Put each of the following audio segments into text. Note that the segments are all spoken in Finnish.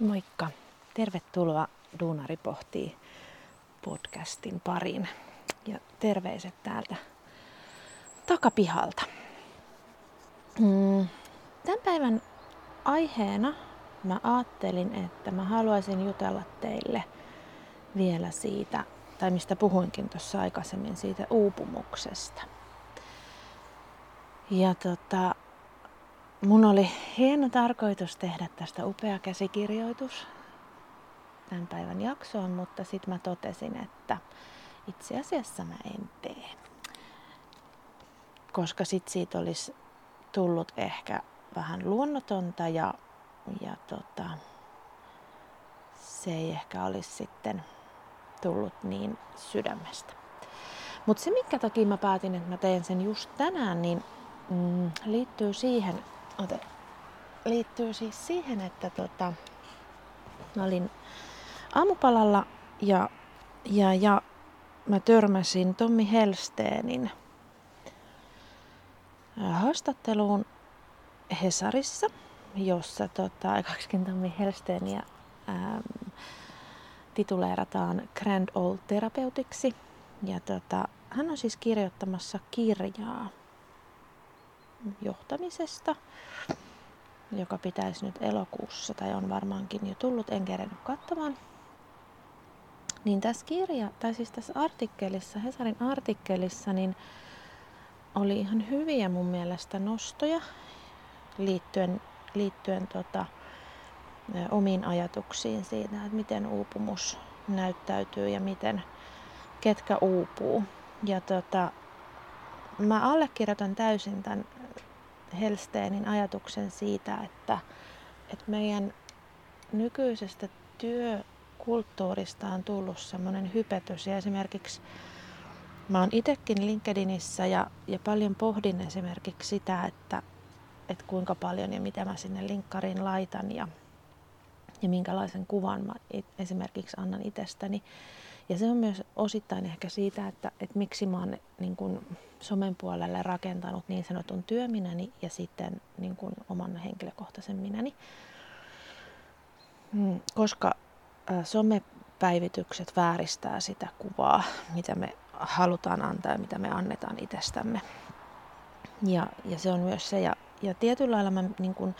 Moikka! Tervetuloa Duunari pohtii podcastin pariin. Ja terveiset täältä takapihalta. Mm, tämän päivän aiheena mä ajattelin, että mä haluaisin jutella teille vielä siitä, tai mistä puhuinkin tuossa aikaisemmin, siitä uupumuksesta. Ja tota, Mun oli hieno tarkoitus tehdä tästä upea käsikirjoitus tämän päivän jaksoon, mutta sitten mä totesin, että itse asiassa mä en tee. Koska sit siitä olisi tullut ehkä vähän luonnotonta ja, ja tota, se ei ehkä olisi sitten tullut niin sydämestä. Mutta se, minkä takia mä päätin, että mä teen sen just tänään, niin mm, liittyy siihen, Ote. Liittyy siis siihen, että tota, mä olin aamupalalla ja, ja, ja mä törmäsin Tommi Helsteenin haastatteluun Hesarissa, jossa tota, kaksikin Tommi Helsteeniä tituleerataan Grand Old Terapeutiksi. Ja tota, hän on siis kirjoittamassa kirjaa johtamisesta, joka pitäisi nyt elokuussa, tai on varmaankin jo tullut, en kerennyt katsomaan. Niin tässä kirja, tai siis tässä artikkelissa, Hesarin artikkelissa, niin oli ihan hyviä mun mielestä nostoja liittyen, liittyen tota, omiin ajatuksiin siitä, että miten uupumus näyttäytyy ja miten ketkä uupuu. Ja tota, mä allekirjoitan täysin tämän Helsteenin ajatuksen siitä, että, että meidän nykyisestä työkulttuurista on tullut semmoinen hypetys. Ja esimerkiksi mä oon itsekin LinkedInissä ja, ja paljon pohdin esimerkiksi sitä, että, että kuinka paljon ja mitä mä sinne linkkariin laitan ja, ja minkälaisen kuvan mä esimerkiksi annan itsestäni. Ja se on myös osittain ehkä siitä, että, että miksi mä oon niin kuin somen puolelle rakentanut niin sanotun työminäni ja sitten niin kuin oman henkilökohtaisen minäni. Mm, koska somepäivitykset vääristää sitä kuvaa, mitä me halutaan antaa ja mitä me annetaan itsestämme. Ja, ja se on myös se. Ja, ja tietyllä lailla mä niin kun,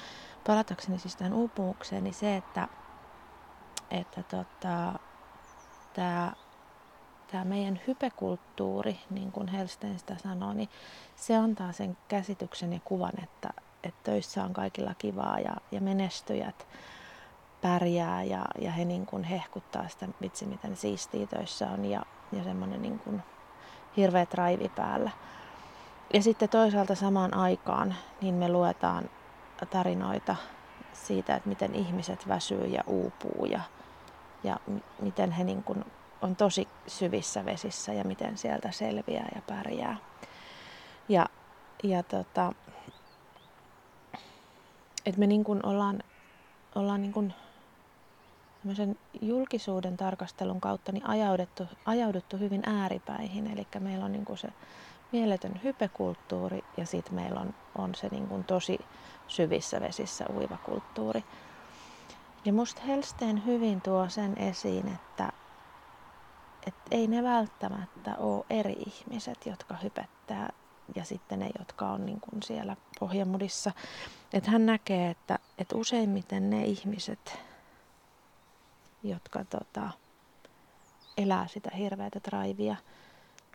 palatakseni siis tähän uupumukseen, niin se, että, että tota, tämä tämä meidän hypekulttuuri, niin kuin Helsten sitä sanoo, niin se antaa sen käsityksen ja kuvan, että, että töissä on kaikilla kivaa ja, ja menestyjät pärjää ja, ja he niin kuin hehkuttaa sitä, vitsi miten siistiä töissä on ja, ja semmoinen niin kuin hirveä raivi päällä. Ja sitten toisaalta samaan aikaan niin me luetaan tarinoita siitä, että miten ihmiset väsyy ja uupuu ja, ja miten he niin kuin on tosi syvissä vesissä ja miten sieltä selviää ja pärjää. Ja, ja tota, että me niin kuin ollaan, ollaan niin kuin julkisuuden tarkastelun kautta niin ajauduttu, ajauduttu hyvin ääripäihin. Eli meillä on niin kuin se mieletön hypekulttuuri ja sitten meillä on, on se niin kuin tosi syvissä vesissä uiva kulttuuri. Ja musta Helsteen hyvin tuo sen esiin, että, että ei ne välttämättä ole eri ihmiset, jotka hypettää ja sitten ne, jotka on niin kuin siellä pohjamudissa. Että hän näkee, että, että useimmiten ne ihmiset, jotka tota, elää sitä hirveätä traivia,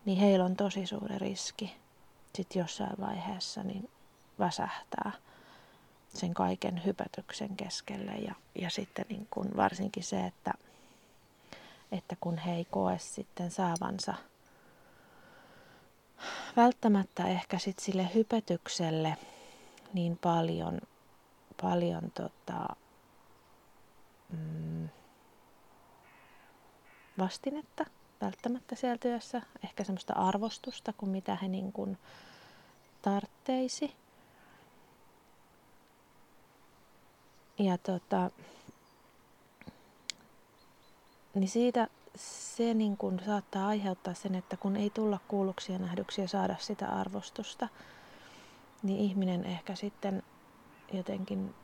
niin heillä on tosi suuri riski sitten jossain vaiheessa niin väsähtää sen kaiken hypätyksen keskelle. Ja, ja sitten niin kun varsinkin se, että että kun he ei koe sitten saavansa välttämättä ehkä sit sille hypetykselle niin paljon, paljon tota, mm, vastinetta välttämättä siellä työssä, ehkä semmoista arvostusta kuin mitä he niin kuin tartteisi. Ja tota, niin siitä se niin kuin saattaa aiheuttaa sen, että kun ei tulla kuulluksi ja nähdyksi ja saada sitä arvostusta, niin ihminen ehkä sitten jotenkin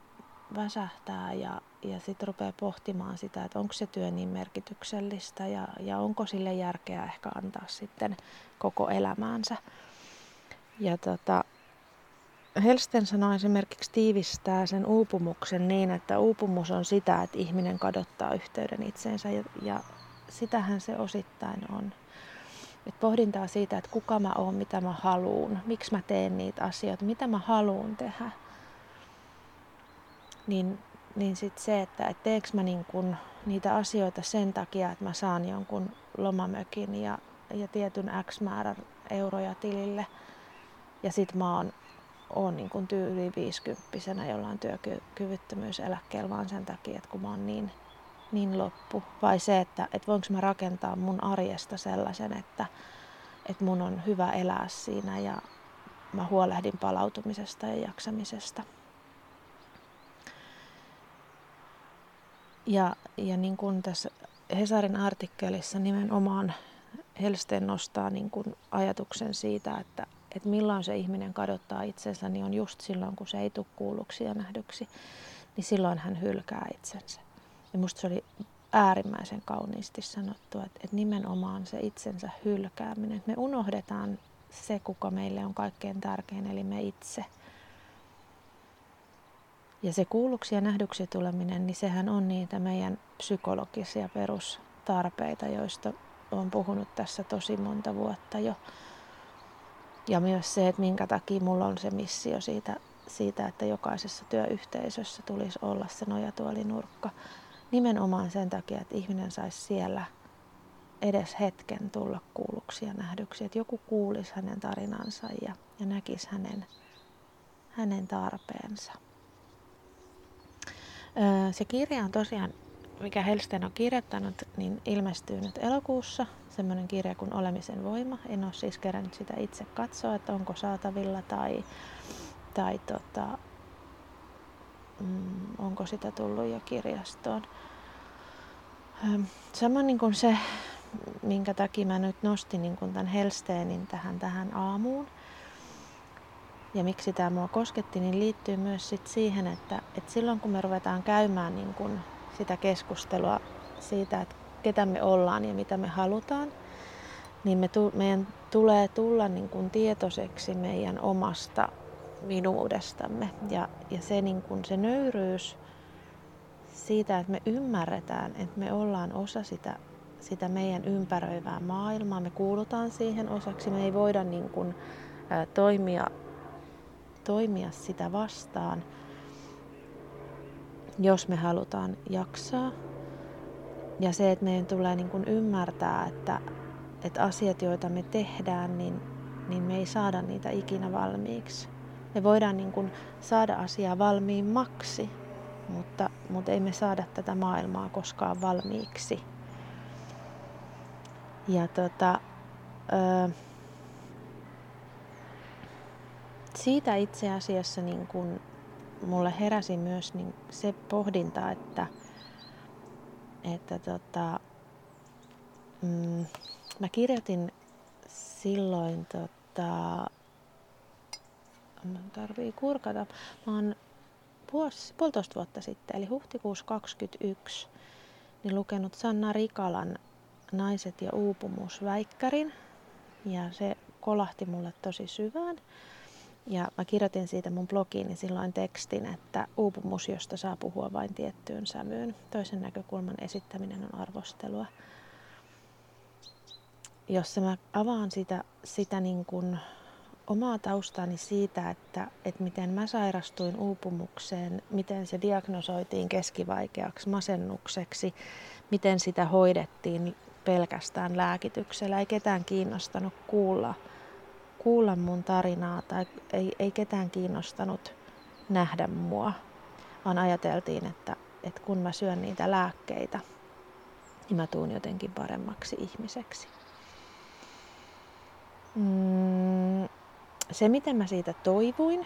väsähtää ja, ja sitten rupeaa pohtimaan sitä, että onko se työ niin merkityksellistä ja, ja onko sille järkeä ehkä antaa sitten koko elämäänsä. Ja tota, Helsten sanoi esimerkiksi tiivistää sen uupumuksen niin, että uupumus on sitä, että ihminen kadottaa yhteyden itseensä ja, ja sitähän se osittain on. Et pohdintaa siitä, että kuka mä oon, mitä mä haluun, miksi mä teen niitä asioita, mitä mä haluun tehdä. Niin, niin sitten se, että et teekö mä niin kun niitä asioita sen takia, että mä saan jonkun lomamökin ja, ja tietyn X määrän euroja tilille. Ja sit mä oon, oon niin kun tyyli 50 jollain työkyvyttömyyseläkkeellä vaan sen takia, että kun mä oon niin niin loppu? Vai se, että, että voinko mä rakentaa mun arjesta sellaisen, että, että mun on hyvä elää siinä ja mä huolehdin palautumisesta ja jaksamisesta. Ja, ja niin kuin tässä Hesarin artikkelissa nimenomaan Helsten nostaa niin kuin ajatuksen siitä, että, että milloin se ihminen kadottaa itsensä, niin on just silloin, kun se ei tule kuulluksi ja nähdyksi, niin silloin hän hylkää itsensä. Ja musta se oli äärimmäisen kauniisti sanottu, että, että nimenomaan se itsensä hylkääminen, että me unohdetaan se, kuka meille on kaikkein tärkein, eli me itse. Ja se kuulluksi ja nähdyksi tuleminen, niin sehän on niitä meidän psykologisia perustarpeita, joista olen puhunut tässä tosi monta vuotta jo. Ja myös se, että minkä takia mulla on se missio siitä, siitä että jokaisessa työyhteisössä tulisi olla se nojatuolinurkka. Nimenomaan sen takia, että ihminen saisi siellä edes hetken tulla kuulluksi ja nähdyksi, että joku kuulisi hänen tarinansa ja, ja näkisi hänen, hänen tarpeensa. Se kirja on tosiaan, mikä Helsten on kirjoittanut, niin ilmestyy nyt elokuussa. Semmoinen kirja kuin Olemisen voima. En ole siis kerännyt sitä itse katsoa, että onko saatavilla tai, tai tota, mm, onko sitä tullut jo kirjastoon. Sama niin kuin se, minkä takia mä nyt nostin niin kuin tämän Helsteenin tähän, tähän aamuun. Ja miksi tämä mua kosketti, niin liittyy myös sit siihen, että, että silloin kun me ruvetaan käymään niin kuin sitä keskustelua siitä, että ketä me ollaan ja mitä me halutaan, niin me tu, meidän tulee tulla niin kuin tietoiseksi meidän omasta minuudestamme. Ja, ja se, niin kuin se nöyryys siitä, että me ymmärretään, että me ollaan osa sitä, sitä meidän ympäröivää maailmaa, me kuulutaan siihen osaksi, me ei voida niin kuin, ä, toimia, toimia sitä vastaan, jos me halutaan jaksaa. Ja se, että meidän tulee niin kuin ymmärtää, että, että asiat, joita me tehdään, niin, niin me ei saada niitä ikinä valmiiksi. Me voidaan niin kuin saada asiaa valmiimmaksi, mutta, mutta ei me saada tätä maailmaa koskaan valmiiksi. Ja tota, ö, siitä itse asiassa niin kun mulle heräsi myös niin se pohdinta, että, että tota, mm, mä kirjoitin silloin tota, tarvii kurkata. Mä oon vuosi, puolitoista vuotta sitten, eli huhtikuussa 2021, niin lukenut Sanna Rikalan Naiset ja uupumus väikkärin. Ja se kolahti mulle tosi syvään. Ja mä kirjoitin siitä mun blogiini silloin tekstin, että uupumus, josta saa puhua vain tiettyyn sävyyn. Toisen näkökulman esittäminen on arvostelua. Jossa mä avaan sitä, sitä niin kuin omaa taustani siitä, että, että miten mä sairastuin uupumukseen, miten se diagnosoitiin keskivaikeaksi masennukseksi, miten sitä hoidettiin pelkästään lääkityksellä. Ei ketään kiinnostanut kuulla, kuulla mun tarinaa tai ei, ei ketään kiinnostanut nähdä mua, vaan ajateltiin, että, että kun mä syön niitä lääkkeitä, niin mä tuun jotenkin paremmaksi ihmiseksi. Mm, se, miten mä siitä toivuin,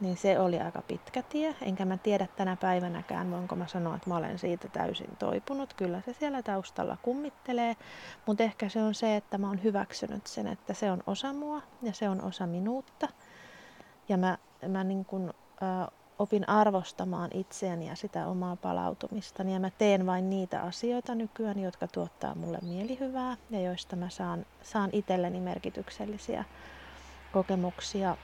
niin se oli aika pitkä tie. Enkä mä tiedä tänä päivänäkään, voinko mä sanoa, että mä olen siitä täysin toipunut. Kyllä se siellä taustalla kummittelee, mutta ehkä se on se, että mä oon hyväksynyt sen, että se on osa mua ja se on osa minuutta. Ja mä, mä niin kun, äh, opin arvostamaan itseäni ja sitä omaa palautumista. Ja mä teen vain niitä asioita nykyään, jotka tuottaa mulle mielihyvää ja joista mä saan, saan itselleni merkityksellisiä kokemuksia.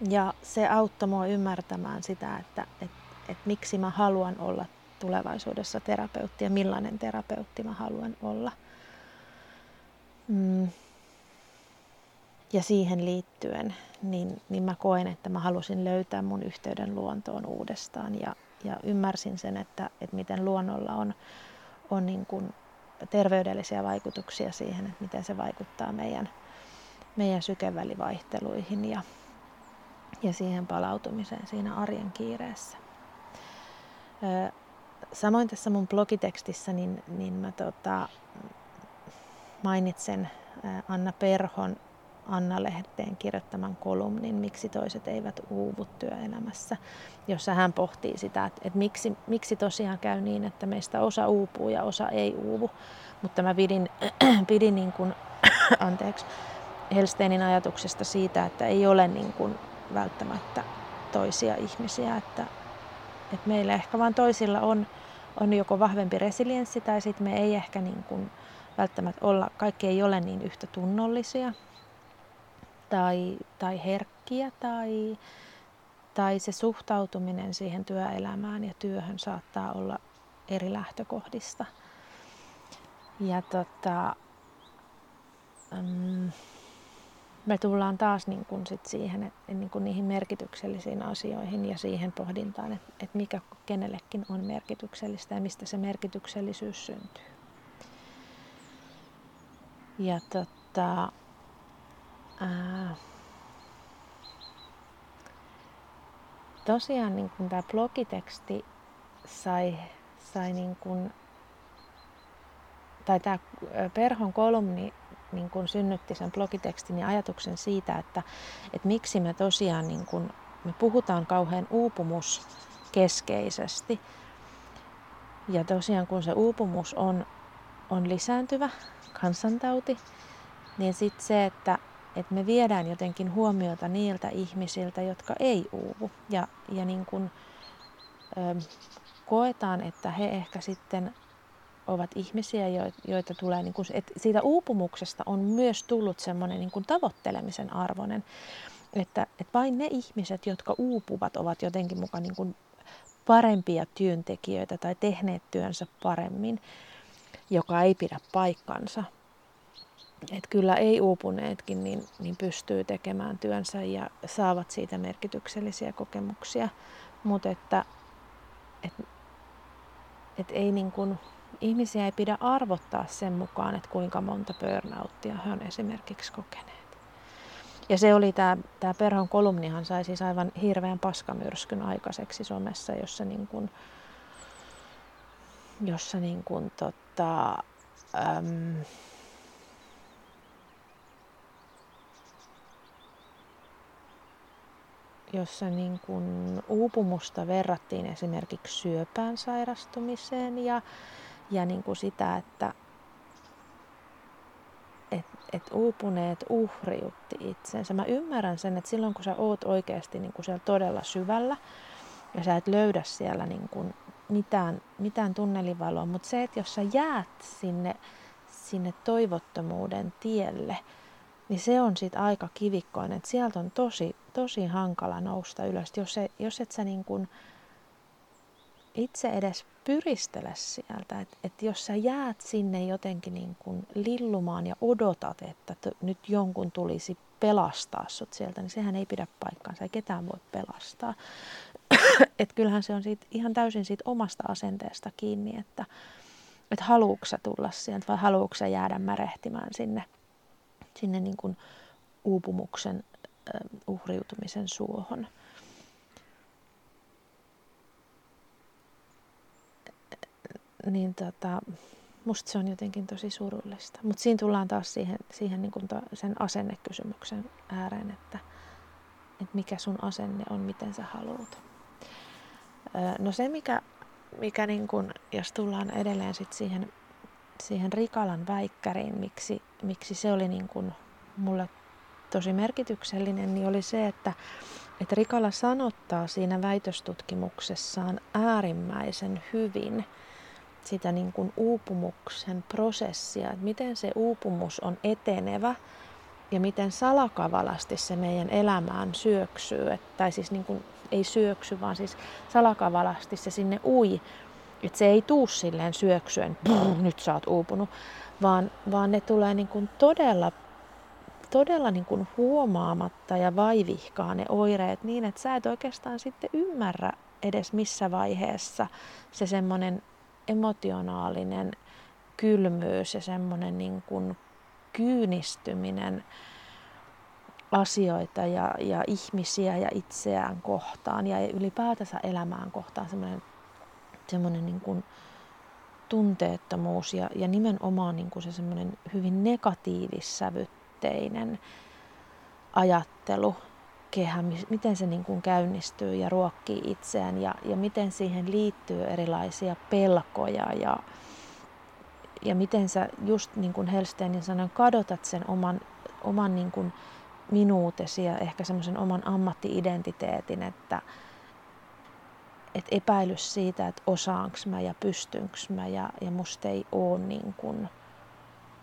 Ja se auttoi mua ymmärtämään sitä, että, että, että miksi mä haluan olla tulevaisuudessa terapeutti ja millainen terapeutti mä haluan olla. Mm. Ja siihen liittyen, niin, niin mä koen, että mä halusin löytää mun yhteyden luontoon uudestaan ja, ja ymmärsin sen, että, että miten luonnolla on, on niin kuin terveydellisiä vaikutuksia siihen, että miten se vaikuttaa meidän, meidän sykevälivaihteluihin ja, ja siihen palautumiseen siinä arjen kiireessä. Samoin tässä mun blogitekstissä niin, niin mä tota, mainitsen Anna Perhon Anna-lehteen kirjoittaman kolumnin Miksi toiset eivät uuvu työelämässä, jossa hän pohtii sitä, että, että miksi, miksi tosiaan käy niin, että meistä osa uupuu ja osa ei uuvu. Mutta mä pidin, pidin niin kuin, anteeksi, Helsteinin ajatuksesta siitä, että ei ole niin kuin välttämättä toisia ihmisiä, että, että meillä ehkä vaan toisilla on, on joko vahvempi resilienssi tai sitten me ei ehkä niin kuin välttämättä olla, kaikki ei ole niin yhtä tunnollisia tai, tai herkkiä tai, tai se suhtautuminen siihen työelämään ja työhön saattaa olla eri lähtökohdista. Ja tota, mm, me tullaan taas niin kuin sit siihen, että niin kuin niihin merkityksellisiin asioihin ja siihen pohdintaan, että, että mikä kenellekin on merkityksellistä ja mistä se merkityksellisyys syntyy. Ja tota, ää, tosiaan niin tämä blogiteksti sai, sai niin kuin, tai tämä Perhon kolumni niin kuin synnytti sen blogitekstin ja ajatuksen siitä, että, että miksi me tosiaan niin kuin, me puhutaan kauhean uupumuskeskeisesti. Ja tosiaan kun se uupumus on, on lisääntyvä kansantauti, niin sitten se, että, että me viedään jotenkin huomiota niiltä ihmisiltä, jotka ei uuvu. Ja, ja niin kuin, ö, koetaan, että he ehkä sitten ovat ihmisiä, joita tulee, niin kuin, että siitä uupumuksesta on myös tullut semmoinen niin kuin tavoittelemisen arvoinen, että, että vain ne ihmiset, jotka uupuvat, ovat jotenkin mukaan niin kuin parempia työntekijöitä tai tehneet työnsä paremmin, joka ei pidä paikkansa. Että kyllä ei uupuneetkin niin, niin pystyy tekemään työnsä ja saavat siitä merkityksellisiä kokemuksia, mutta että, että, että ei niin kuin, ihmisiä ei pidä arvottaa sen mukaan, että kuinka monta burnouttia he on esimerkiksi kokeneet. Ja se oli tämä, tämä Perhon kolumnihan sai siis aivan hirveän paskamyrskyn aikaiseksi somessa, jossa niin kuin, jossa niin kuin, tota, äm, jossa niin kuin uupumusta verrattiin esimerkiksi syöpään sairastumiseen ja, ja niin kuin sitä, että et, et uupuneet uhriutti itsensä. Mä ymmärrän sen, että silloin kun sä oot oikeasti niin kuin siellä todella syvällä ja sä et löydä siellä niin kuin mitään, mitään tunnelivaloa, mutta se, että jos sä jäät sinne, sinne toivottomuuden tielle, niin se on sitten aika kivikkoinen. että sieltä on tosi, tosi hankala nousta ylös. Jos, se, jos et sä niin kuin itse edes pyristele sieltä, että et jos sä jäät sinne jotenkin niin kuin lillumaan ja odotat, että t- nyt jonkun tulisi pelastaa sut sieltä, niin sehän ei pidä paikkaansa, ei ketään voi pelastaa. et kyllähän se on siitä, ihan täysin siitä omasta asenteesta kiinni, että et haluuks sä tulla sieltä vai haluuks sä jäädä märehtimään sinne, sinne niin kuin uupumuksen, uhriutumisen suohon. Niin tota, musta se on jotenkin tosi surullista. Mutta siinä tullaan taas siihen, siihen niin kuin to, sen asennekysymyksen ääreen, että, että mikä sun asenne on, miten sä haluat. No se, mikä, mikä niin kun, jos tullaan edelleen sit siihen, siihen Rikalan väikkäriin, miksi, miksi se oli niin kun mulle tosi merkityksellinen, niin oli se, että, että Rikala sanottaa siinä väitöstutkimuksessaan äärimmäisen hyvin sitä niin kuin uupumuksen prosessia, että miten se uupumus on etenevä ja miten salakavalasti se meidän elämään syöksyy, että, tai siis niin kuin, ei syöksy, vaan siis salakavalasti se sinne ui, että se ei tuu silleen syöksyen, nyt sä oot uupunut, vaan, vaan ne tulee niin kuin todella, todella niin kuin huomaamatta ja vaivihkaa ne oireet niin, että sä et oikeastaan sitten ymmärrä edes missä vaiheessa se semmoinen emotionaalinen kylmyys ja semmoinen niin kuin kyynistyminen asioita ja, ja ihmisiä ja itseään kohtaan ja ylipäätänsä elämään kohtaan. Semmoinen, semmoinen niin kuin tunteettomuus ja, ja nimenomaan niin kuin se semmoinen hyvin negatiivissävytteinen ajattelu, kehä, miten se niin kuin käynnistyy ja ruokkii itseään ja, ja miten siihen liittyy erilaisia pelkoja ja, ja miten sä just niin kuin Helsteinin sanoin, kadotat sen oman, oman niin kuin minuutesi ja ehkä semmoisen oman ammattiidentiteetin, että et epäilys siitä, että osaanko mä ja pystynkö mä ja, ja musta ei ole niin kuin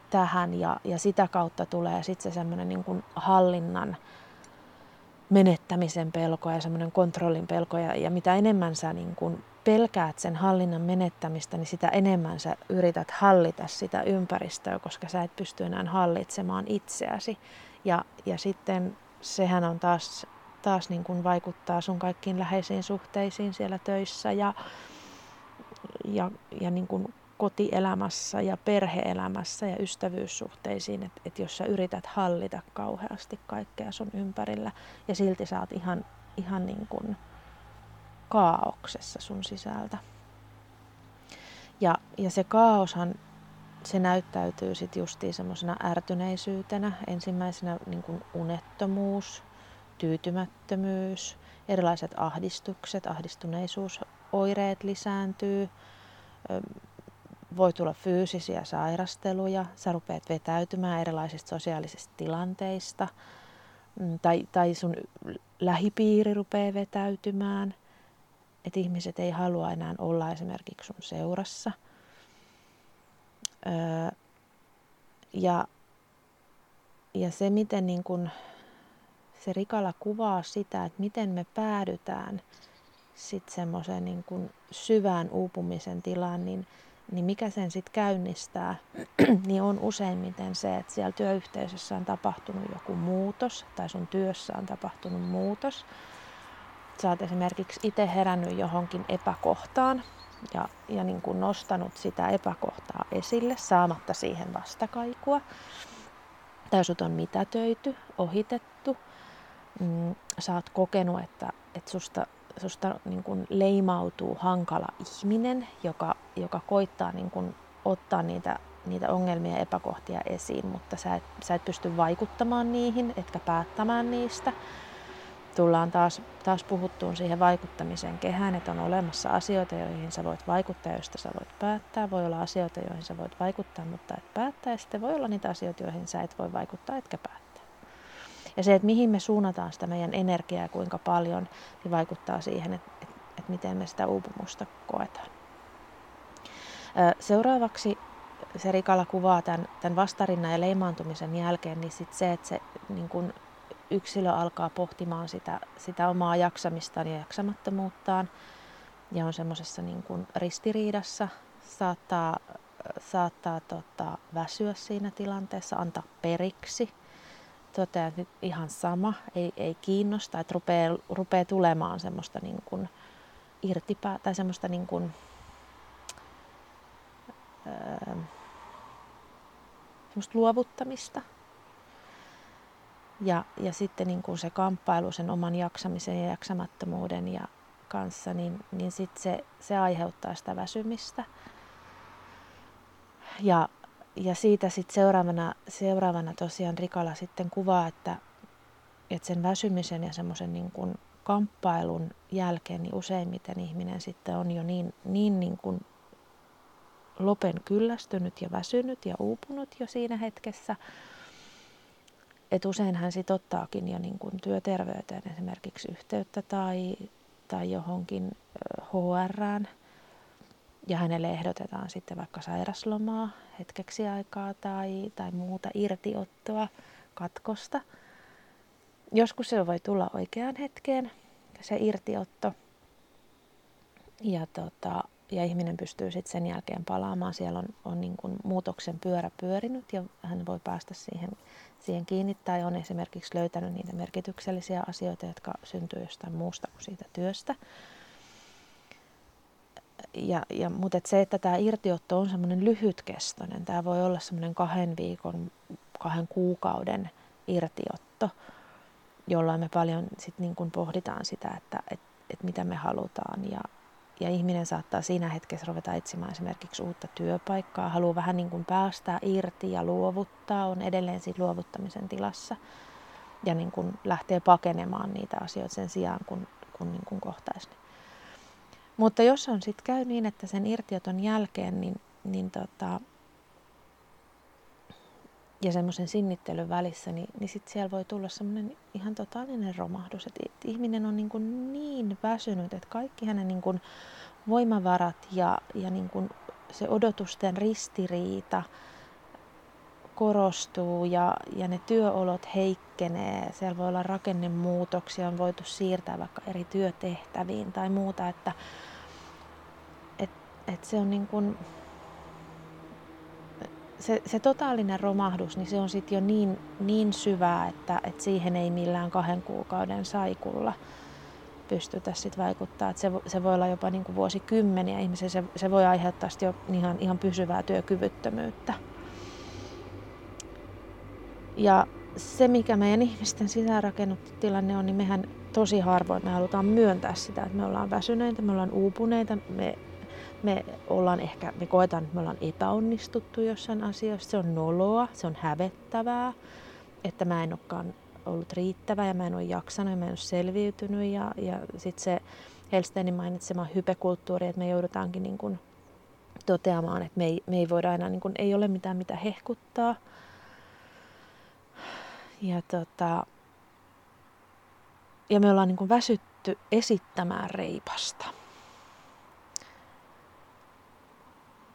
tähän ja, ja sitä kautta tulee sitten se semmoinen niin hallinnan menettämisen pelko ja semmoinen kontrollin pelko ja, ja mitä enemmän sä niin kuin pelkäät sen hallinnan menettämistä, niin sitä enemmän sä yrität hallita sitä ympäristöä, koska sä et pysty enää hallitsemaan itseäsi. Ja, ja sitten sehän on taas, taas niin kuin vaikuttaa sun kaikkiin läheisiin suhteisiin siellä töissä ja, ja, ja niin kuin kotielämässä ja perheelämässä ja ystävyyssuhteisiin, että et jos sä yrität hallita kauheasti kaikkea sun ympärillä ja silti sä oot ihan, ihan niin kuin kaauksessa sun sisältä. Ja, ja se kaoshan, se näyttäytyy sitten justiin semmoisena ärtyneisyytenä. Ensimmäisenä niin kuin unettomuus, tyytymättömyys, erilaiset ahdistukset, ahdistuneisuusoireet lisääntyy, voi tulla fyysisiä sairasteluja, sä rupeat vetäytymään erilaisista sosiaalisista tilanteista, mm, tai, tai sun lähipiiri rupeaa vetäytymään, että ihmiset ei halua enää olla esimerkiksi sun seurassa. Öö, ja, ja se, miten niin kun, se Rikala kuvaa sitä, että miten me päädytään sitten semmoiseen niin syvään uupumisen tilaan, niin niin mikä sen sitten käynnistää, niin on useimmiten se, että siellä työyhteisössä on tapahtunut joku muutos tai sun työssä on tapahtunut muutos. Sä oot esimerkiksi itse herännyt johonkin epäkohtaan ja, ja niin kuin nostanut sitä epäkohtaa esille saamatta siihen vastakaikua. Tai sut on mitätöity, ohitettu. Mm, sä oot kokenut, että, että susta susta niin kuin leimautuu hankala ihminen, joka, joka koittaa niin kuin ottaa niitä, niitä ongelmia ja epäkohtia esiin, mutta sä et, sä et pysty vaikuttamaan niihin, etkä päättämään niistä. Tullaan taas, taas puhuttuun siihen vaikuttamisen kehään, että on olemassa asioita, joihin sä voit vaikuttaa, joista sä voit päättää. Voi olla asioita, joihin sä voit vaikuttaa, mutta et päättää. Ja sitten voi olla niitä asioita, joihin sä et voi vaikuttaa, etkä päättää. Ja se, että mihin me suunnataan sitä meidän energiaa ja kuinka paljon, niin vaikuttaa siihen, että, että, että miten me sitä uupumusta koetaan. Seuraavaksi se Rikala kuvaa tämän, tämän vastarinnan ja leimaantumisen jälkeen, niin sit se, että se niin kun yksilö alkaa pohtimaan sitä, sitä omaa jaksamistaan ja jaksamattomuuttaan ja on semmoisessa niin ristiriidassa, saattaa, saattaa tota, väsyä siinä tilanteessa, antaa periksi toteaa, että nyt ihan sama, ei, ei kiinnosta, että rupeaa, rupeaa tulemaan semmoista niin kuin irtipää tai semmoista niin kuin, öö, semmoista luovuttamista. Ja, ja sitten niin kuin se kamppailu sen oman jaksamisen ja jaksamattomuuden ja kanssa, niin, niin sit se, se aiheuttaa sitä väsymistä. Ja ja siitä sitten seuraavana, seuraavana tosiaan Rikala sitten kuvaa, että, että sen väsymisen ja semmoisen niin kuin kamppailun jälkeen niin useimmiten ihminen sitten on jo niin, niin, niin kuin lopen kyllästynyt ja väsynyt ja uupunut jo siinä hetkessä, et usein hän sit ottaakin jo niin kuin työterveyteen esimerkiksi yhteyttä tai, tai johonkin HRään. Ja hänelle ehdotetaan sitten vaikka sairaslomaa hetkeksi aikaa tai, tai muuta irtiottoa, katkosta. Joskus se voi tulla oikeaan hetkeen, se irtiotto. Ja, tota, ja ihminen pystyy sitten sen jälkeen palaamaan. Siellä on, on niin kuin muutoksen pyörä pyörinyt ja hän voi päästä siihen siihen kiinni tai on esimerkiksi löytänyt niitä merkityksellisiä asioita, jotka syntyy jostain muusta kuin siitä työstä. Ja, ja, mutta et se, että tämä irtiotto on semmoinen lyhytkestoinen, tämä voi olla semmoinen kahden viikon, kahden kuukauden irtiotto, jolloin me paljon sit niin kun pohditaan sitä, että et, et mitä me halutaan ja, ja ihminen saattaa siinä hetkessä ruveta etsimään esimerkiksi uutta työpaikkaa, haluaa vähän niin kuin päästää irti ja luovuttaa, on edelleen siinä luovuttamisen tilassa ja niin kuin lähtee pakenemaan niitä asioita sen sijaan, kun, kun niin kuin kohtaisi. Mutta jos on sitten käy niin, että sen irtioton jälkeen niin, niin tota, ja semmoisen sinnittelyn välissä, niin, niin sitten siellä voi tulla semmoinen ihan totaalinen romahdus, että ihminen on niin, kuin niin väsynyt, että kaikki hänen niin kuin voimavarat ja, ja niin kuin se odotusten ristiriita korostuu ja, ja ne työolot heikkenee. Siellä voi olla rakennemuutoksia, on voitu siirtää vaikka eri työtehtäviin tai muuta, että et, et se on niin kuin, se, se totaalinen romahdus, niin se on sitten jo niin, niin syvää, että, että siihen ei millään kahden kuukauden saikulla pystytä sit vaikuttaa. Se, se voi olla jopa niin kuin vuosikymmeniä ihmisiä, se, se voi aiheuttaa jo ihan, ihan pysyvää työkyvyttömyyttä. Ja se, mikä meidän ihmisten sisäänrakennuttu tilanne on, niin mehän tosi harvoin me halutaan myöntää sitä, että me ollaan väsyneitä, me ollaan uupuneita, me me ollaan ehkä, me koetaan, että me ollaan epäonnistuttu jossain asioissa. Se on noloa, se on hävettävää, että mä en olekaan ollut riittävä ja mä en ole jaksanut ja mä en ole selviytynyt. Ja, ja sitten se Helsteinin mainitsema hypekulttuuri, että me joudutaankin niin kuin toteamaan, että me ei, me ei voida aina, niin kuin, ei ole mitään mitä hehkuttaa. Ja, tota, ja me ollaan niin kuin väsytty esittämään reipasta.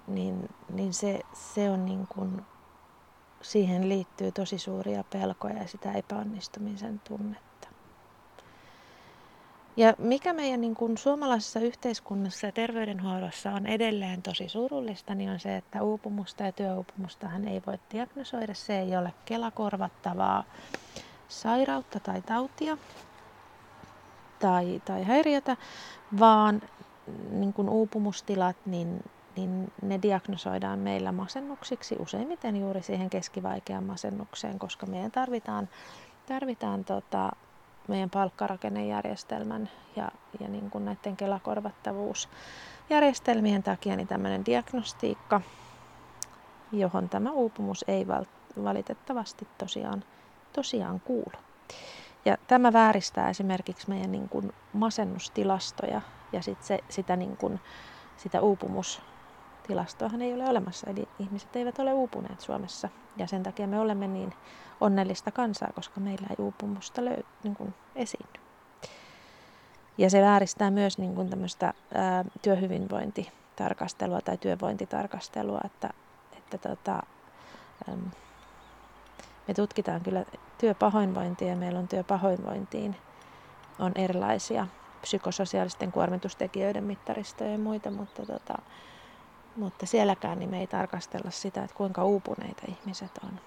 niin, niin se, se on niin kuin, siihen liittyy tosi suuria pelkoja ja sitä epäonnistumisen tunnetta. Ja mikä meidän niin kuin suomalaisessa yhteiskunnassa ja terveydenhuollossa on edelleen tosi surullista, niin on se, että uupumusta ja työuupumustahan ei voi diagnosoida. Se ei ole kelakorvattavaa sairautta tai tautia tai, tai häiriötä, vaan niin kuin uupumustilat, niin niin ne diagnosoidaan meillä masennuksiksi useimmiten juuri siihen keskivaikean masennukseen, koska meidän tarvitaan, tarvitaan tota, meidän palkkarakennejärjestelmän ja, ja niin kuin näiden kelakorvattavuusjärjestelmien takia niin tämmöinen diagnostiikka, johon tämä uupumus ei valitettavasti tosiaan, tosiaan kuulu. Ja tämä vääristää esimerkiksi meidän niin kuin masennustilastoja ja sit se, sitä, niin kuin, sitä uupumus tilastoahan ei ole olemassa, eli ihmiset eivät ole uupuneet Suomessa. Ja sen takia me olemme niin onnellista kansaa, koska meillä ei uupumusta löy- niin kuin esiinny. Ja se vääristää myös niin kuin tämmöistä ää, työhyvinvointitarkastelua tai työvointitarkastelua, että, että tota, äm, me tutkitaan kyllä työpahoinvointia ja meillä on työpahoinvointiin on erilaisia psykososiaalisten kuormitustekijöiden mittaristoja ja muita, mutta tota, mutta sielläkään niin me ei tarkastella sitä, että kuinka uupuneita ihmiset on.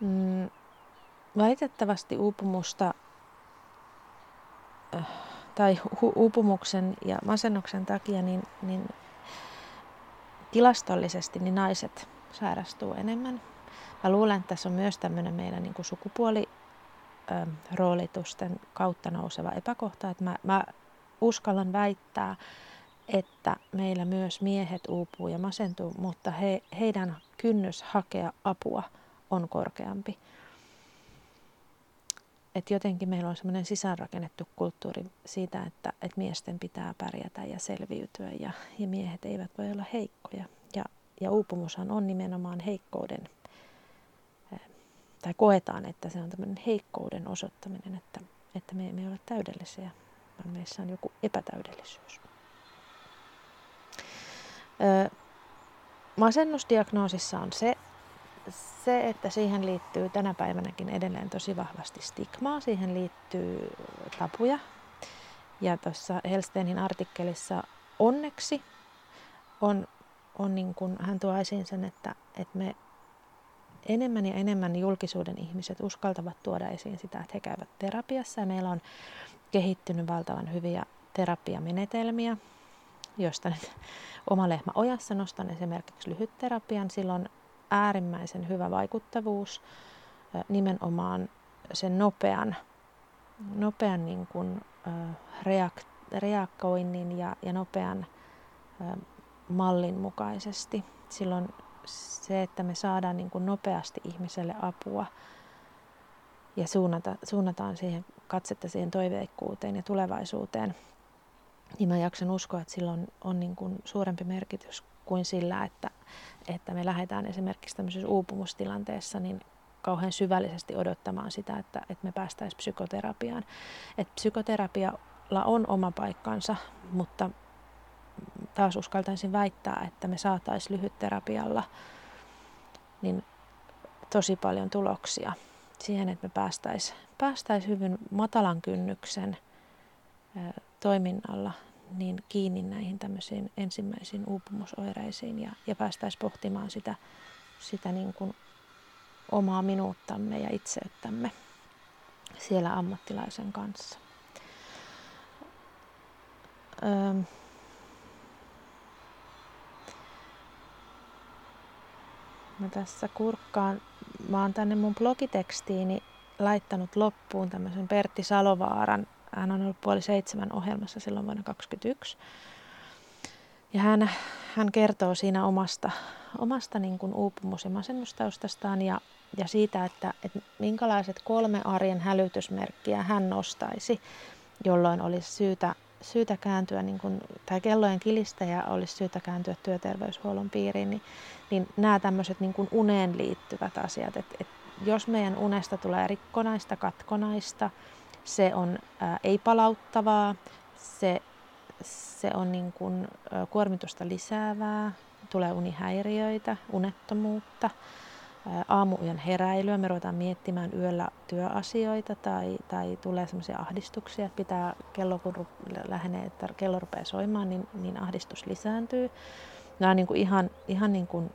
Mm, valitettavasti uupumusta äh, tai uupumuksen ja masennuksen takia niin, niin tilastollisesti niin naiset sairastuu enemmän. Mä luulen, että tässä on myös tämmöinen meidän niin kuin sukupuoliroolitusten kautta nouseva epäkohta. Että mä, mä uskallan väittää, että meillä myös miehet uupuu ja masentuu, mutta he, heidän kynnys hakea apua on korkeampi. Et jotenkin meillä on semmoinen sisäänrakennettu kulttuuri siitä, että, että miesten pitää pärjätä ja selviytyä ja, ja miehet eivät voi olla heikkoja. Ja, ja uupumushan on nimenomaan heikkouden tai koetaan, että se on tämmöinen heikkouden osoittaminen, että, että me emme ole täydellisiä, vaan meissä on joku epätäydellisyys. Masennusdiagnoosissa on se, se, että siihen liittyy tänä päivänäkin edelleen tosi vahvasti stigmaa, siihen liittyy tapuja. Ja tuossa Helsteinin artikkelissa onneksi on, on niin kuin, hän tuo esiin sen, että, että me enemmän ja enemmän julkisuuden ihmiset uskaltavat tuoda esiin sitä, että he käyvät terapiassa. Ja meillä on kehittynyt valtavan hyviä terapiamenetelmiä, josta nyt oma lehmä ojassa nostan esimerkiksi lyhytterapian. Silloin äärimmäisen hyvä vaikuttavuus nimenomaan sen nopean, nopean niin kuin, reak, reagoinnin ja, ja nopean mallin mukaisesti. Silloin se, että me saadaan niin kuin nopeasti ihmiselle apua ja suunnata, suunnataan siihen katsetta siihen toiveikkuuteen ja tulevaisuuteen, niin mä jaksan uskoa, että sillä on, on niin kuin suurempi merkitys kuin sillä, että, että me lähdetään esimerkiksi tämmöisessä uupumustilanteessa niin kauhean syvällisesti odottamaan sitä, että, että me päästäisiin psykoterapiaan. Et psykoterapialla on oma paikkansa, mutta taas uskaltaisin väittää, että me saataisiin lyhytterapialla niin tosi paljon tuloksia siihen, että me päästäisiin päästäisi hyvin matalan kynnyksen toiminnalla niin kiinni näihin tämmöisiin ensimmäisiin uupumusoireisiin ja, ja päästäisiin pohtimaan sitä, sitä niin kuin omaa minuuttamme ja itseyttämme siellä ammattilaisen kanssa. Öö, mä tässä kurkkaan, mä oon tänne mun blogitekstiini laittanut loppuun tämmöisen Pertti Salovaaran hän on ollut puoli seitsemän ohjelmassa silloin vuonna 2021. Ja hän, hän kertoo siinä omasta, omasta niin kuin uupumus- ja masennustaustastaan ja, ja siitä, että, että minkälaiset kolme arjen hälytysmerkkiä hän nostaisi, jolloin olisi syytä, syytä kääntyä, niin kuin, tai kellojen kilistä ja olisi syytä kääntyä työterveyshuollon piiriin, niin, niin nämä tämmöiset niin kuin uneen liittyvät asiat, että, että jos meidän unesta tulee rikkonaista, katkonaista, se on ei-palauttavaa, se, se on niin kuin, kuormitusta lisäävää, tulee unihäiriöitä, unettomuutta, ää, aamuyön heräilyä, me ruvetaan miettimään yöllä työasioita tai, tai tulee sellaisia ahdistuksia, että pitää kello kun lähenee, että kello rupeaa soimaan, niin, niin ahdistus lisääntyy. Nämä on niin kuin ihan, ihan niin kuin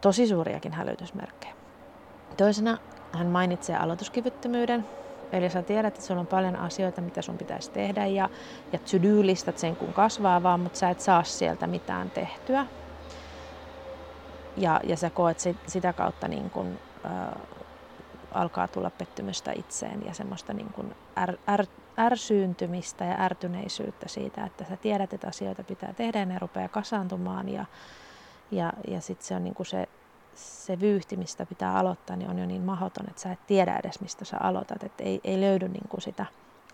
tosi suuriakin hälytysmerkkejä. Toisena hän mainitsee aloituskyvyttömyyden. Eli sä tiedät, että sulla on paljon asioita, mitä sun pitäisi tehdä ja, ja to-do-listat sen kun kasvaa vaan, mutta sä et saa sieltä mitään tehtyä. Ja, ja sä koet sit, sitä kautta niin kun, äh, alkaa tulla pettymystä itseen ja semmoista niin kun är, är, ärsyyntymistä ja ärtyneisyyttä siitä, että sä tiedät, että asioita pitää tehdä ja ne rupeaa kasaantumaan ja, ja, ja sitten se on niin se se vyyhti, mistä pitää aloittaa, niin on jo niin mahdoton, että sä et tiedä edes, mistä sä aloitat. Että ei, ei löydy niin kuin sitä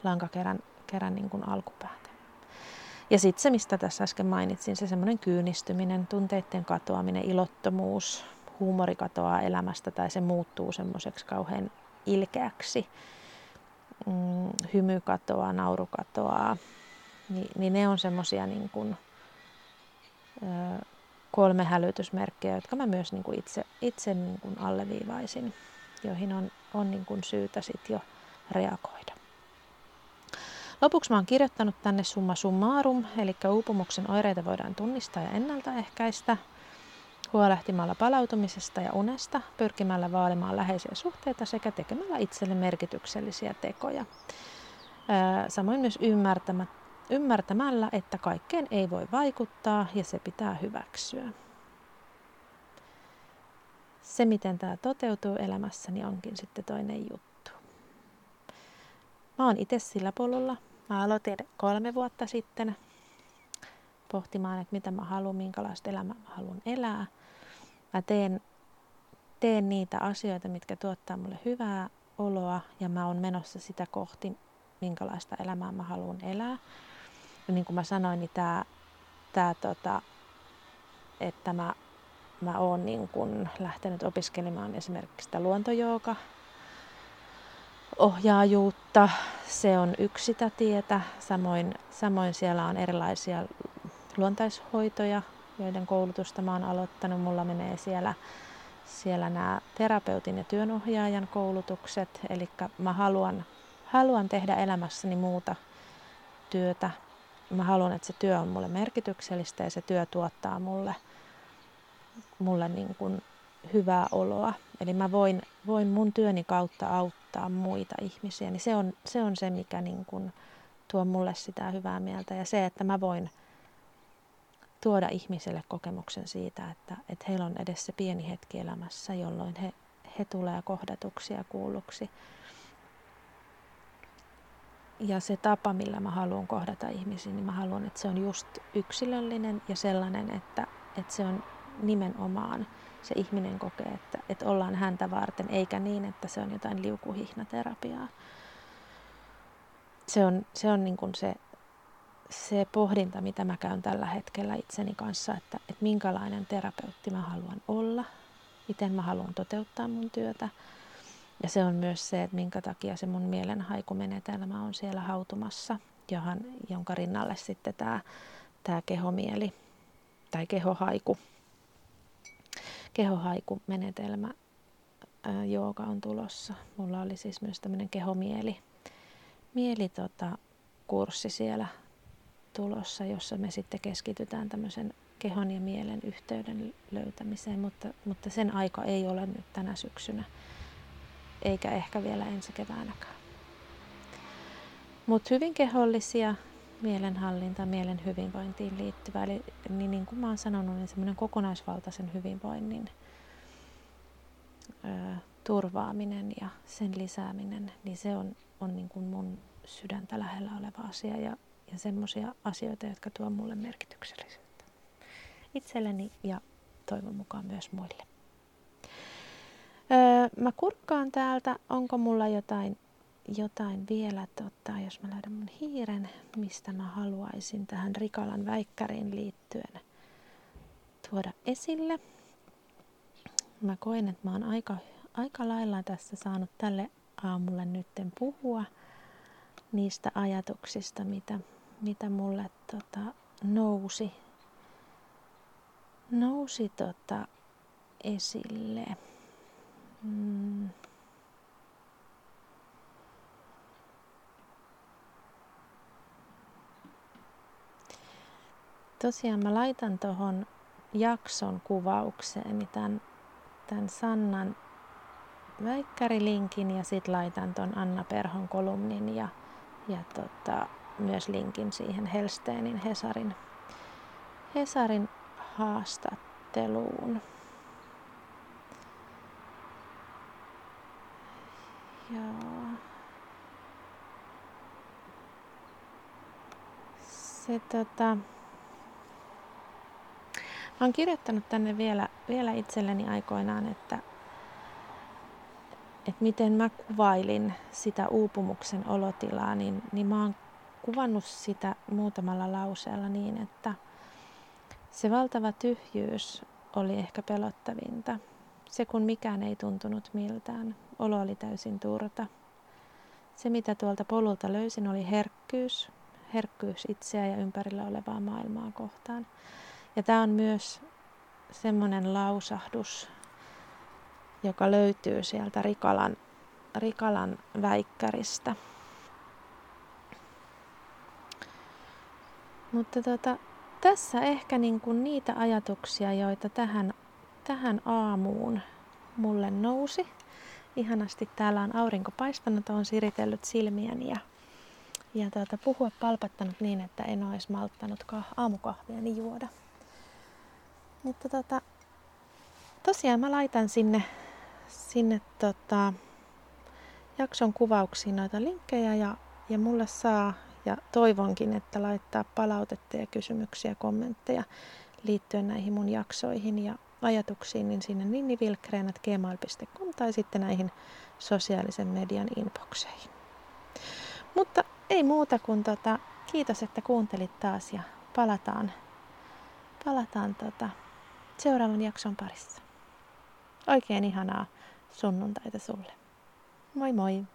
lankakerän kerän niin kuin alkupäätä. Ja sitten se, mistä tässä äsken mainitsin, se semmoinen kyynistyminen, tunteiden katoaminen, ilottomuus, huumori katoaa elämästä tai se muuttuu semmoiseksi kauhean ilkeäksi. Mm, hymy katoaa, nauru katoaa. Ni, niin ne on semmoisia niin kolme hälytysmerkkiä, jotka mä myös niin kuin itse, itse niin kuin alleviivaisin, joihin on, on niin kuin syytä sit jo reagoida. Lopuksi mä oon kirjoittanut tänne summa summarum, eli uupumuksen oireita voidaan tunnistaa ja ennaltaehkäistä huolehtimalla palautumisesta ja unesta, pyrkimällä vaalimaan läheisiä suhteita sekä tekemällä itselle merkityksellisiä tekoja. Samoin myös ymmärtämättä ymmärtämällä, että kaikkeen ei voi vaikuttaa ja se pitää hyväksyä. Se, miten tämä toteutuu elämässäni, onkin sitten toinen juttu. Mä oon itse sillä polulla. Mä aloitin kolme vuotta sitten pohtimaan, että mitä mä haluan, minkälaista elämää mä haluan elää. Mä teen, teen niitä asioita, mitkä tuottaa mulle hyvää oloa ja mä oon menossa sitä kohti, minkälaista elämää mä haluan elää niin kuin mä sanoin, niin tämä, tämä tota, että mä mä oon niin kun lähtenyt opiskelemaan esimerkiksi sitä luontojooga ohjaajuutta. Se on yksi sitä tietä. Samoin, samoin siellä on erilaisia luontaishoitoja, joiden koulutusta mä oon aloittanut. Mulla menee siellä, siellä nämä terapeutin ja työnohjaajan koulutukset. Eli mä haluan, haluan tehdä elämässäni muuta työtä. Mä haluan, että se työ on mulle merkityksellistä ja se työ tuottaa mulle, mulle niin kuin hyvää oloa. Eli mä voin, voin mun työni kautta auttaa muita ihmisiä. Niin se, on, se on se, mikä niin kuin tuo mulle sitä hyvää mieltä. Ja se, että mä voin tuoda ihmiselle kokemuksen siitä, että, että heillä on edes se pieni hetki elämässä, jolloin he, he tulee kohdatuksi ja kuulluksi. Ja se tapa, millä mä haluan kohdata ihmisiä, niin mä haluan, että se on just yksilöllinen ja sellainen, että, että se on nimenomaan se ihminen kokee, että, että ollaan häntä varten, eikä niin, että se on jotain liukuhihnaterapiaa. Se on, se, on niin kuin se, se pohdinta, mitä mä käyn tällä hetkellä itseni kanssa, että, että minkälainen terapeutti mä haluan olla, miten mä haluan toteuttaa mun työtä. Ja se on myös se, että minkä takia se mun mielenhaikumenetelmä on siellä hautumassa, johon, jonka rinnalle sitten tämä, tämä kehomieli tai kehohaiku kehohaikumenetelmä jooga on tulossa. Mulla oli siis myös tämmöinen kehomieli mieli, tota, kurssi siellä tulossa, jossa me sitten keskitytään tämmöisen kehon ja mielen yhteyden löytämiseen, mutta, mutta sen aika ei ole nyt tänä syksynä, eikä ehkä vielä ensi keväänäkään. Mutta hyvin kehollisia, mielenhallinta, mielen hyvinvointiin liittyvä. Eli niin, niin kuin mä oon sanonut, niin semmoinen kokonaisvaltaisen hyvinvoinnin ö, turvaaminen ja sen lisääminen, niin se on, on niin kuin mun sydäntä lähellä oleva asia ja, ja semmoisia asioita, jotka tuo mulle merkityksellisyyttä itselleni ja toivon mukaan myös muille. Öö, mä kurkkaan täältä, onko mulla jotain jotain vielä, tota, jos mä löydän mun hiiren, mistä mä haluaisin tähän Rikalan väikkäriin liittyen tuoda esille. Mä koen, että mä oon aika, aika lailla tässä saanut tälle aamulle nytten puhua niistä ajatuksista, mitä, mitä mulle tota, nousi, nousi tota, esille. Mm. tosiaan mä laitan tuohon jakson kuvaukseen tämän, tämän Sannan väikkärilinkin ja sitten laitan ton Anna Perhon kolumnin ja, ja tota, myös linkin siihen Helsteenin Hesarin, Hesarin haastatteluun. Se tota, Mä oon kirjoittanut tänne vielä, vielä itselleni aikoinaan, että, että miten mä kuvailin sitä uupumuksen olotilaa, niin, niin mä oon kuvannut sitä muutamalla lauseella niin, että se valtava tyhjyys oli ehkä pelottavinta. Se kun mikään ei tuntunut miltään, olo oli täysin turta. Se mitä tuolta polulta löysin oli herkkyys, herkkyys itseä ja ympärillä olevaa maailmaa kohtaan. Ja tämä on myös semmoinen lausahdus, joka löytyy sieltä Rikalan, Rikalan väikkäristä. Mutta tota, tässä ehkä niin kuin niitä ajatuksia, joita tähän, tähän aamuun mulle nousi. Ihanasti täällä on aurinko paistanut, on siritellyt silmiäni ja, ja tuota, puhua palpattanut niin, että en olisi malttanut aamukahviani juoda. Mutta tota, tosiaan mä laitan sinne, sinne tota, jakson kuvauksiin noita linkkejä ja, ja mulle saa ja toivonkin, että laittaa palautetta ja kysymyksiä, kommentteja liittyen näihin mun jaksoihin ja ajatuksiin niin sinne ninnivilkreenat.gmail.com tai sitten näihin sosiaalisen median inboxeihin. Mutta ei muuta kuin tota, kiitos, että kuuntelit taas ja palataan, palataan tota, seuraavan jakson parissa. Oikein ihanaa sunnuntaita sulle. Moi moi!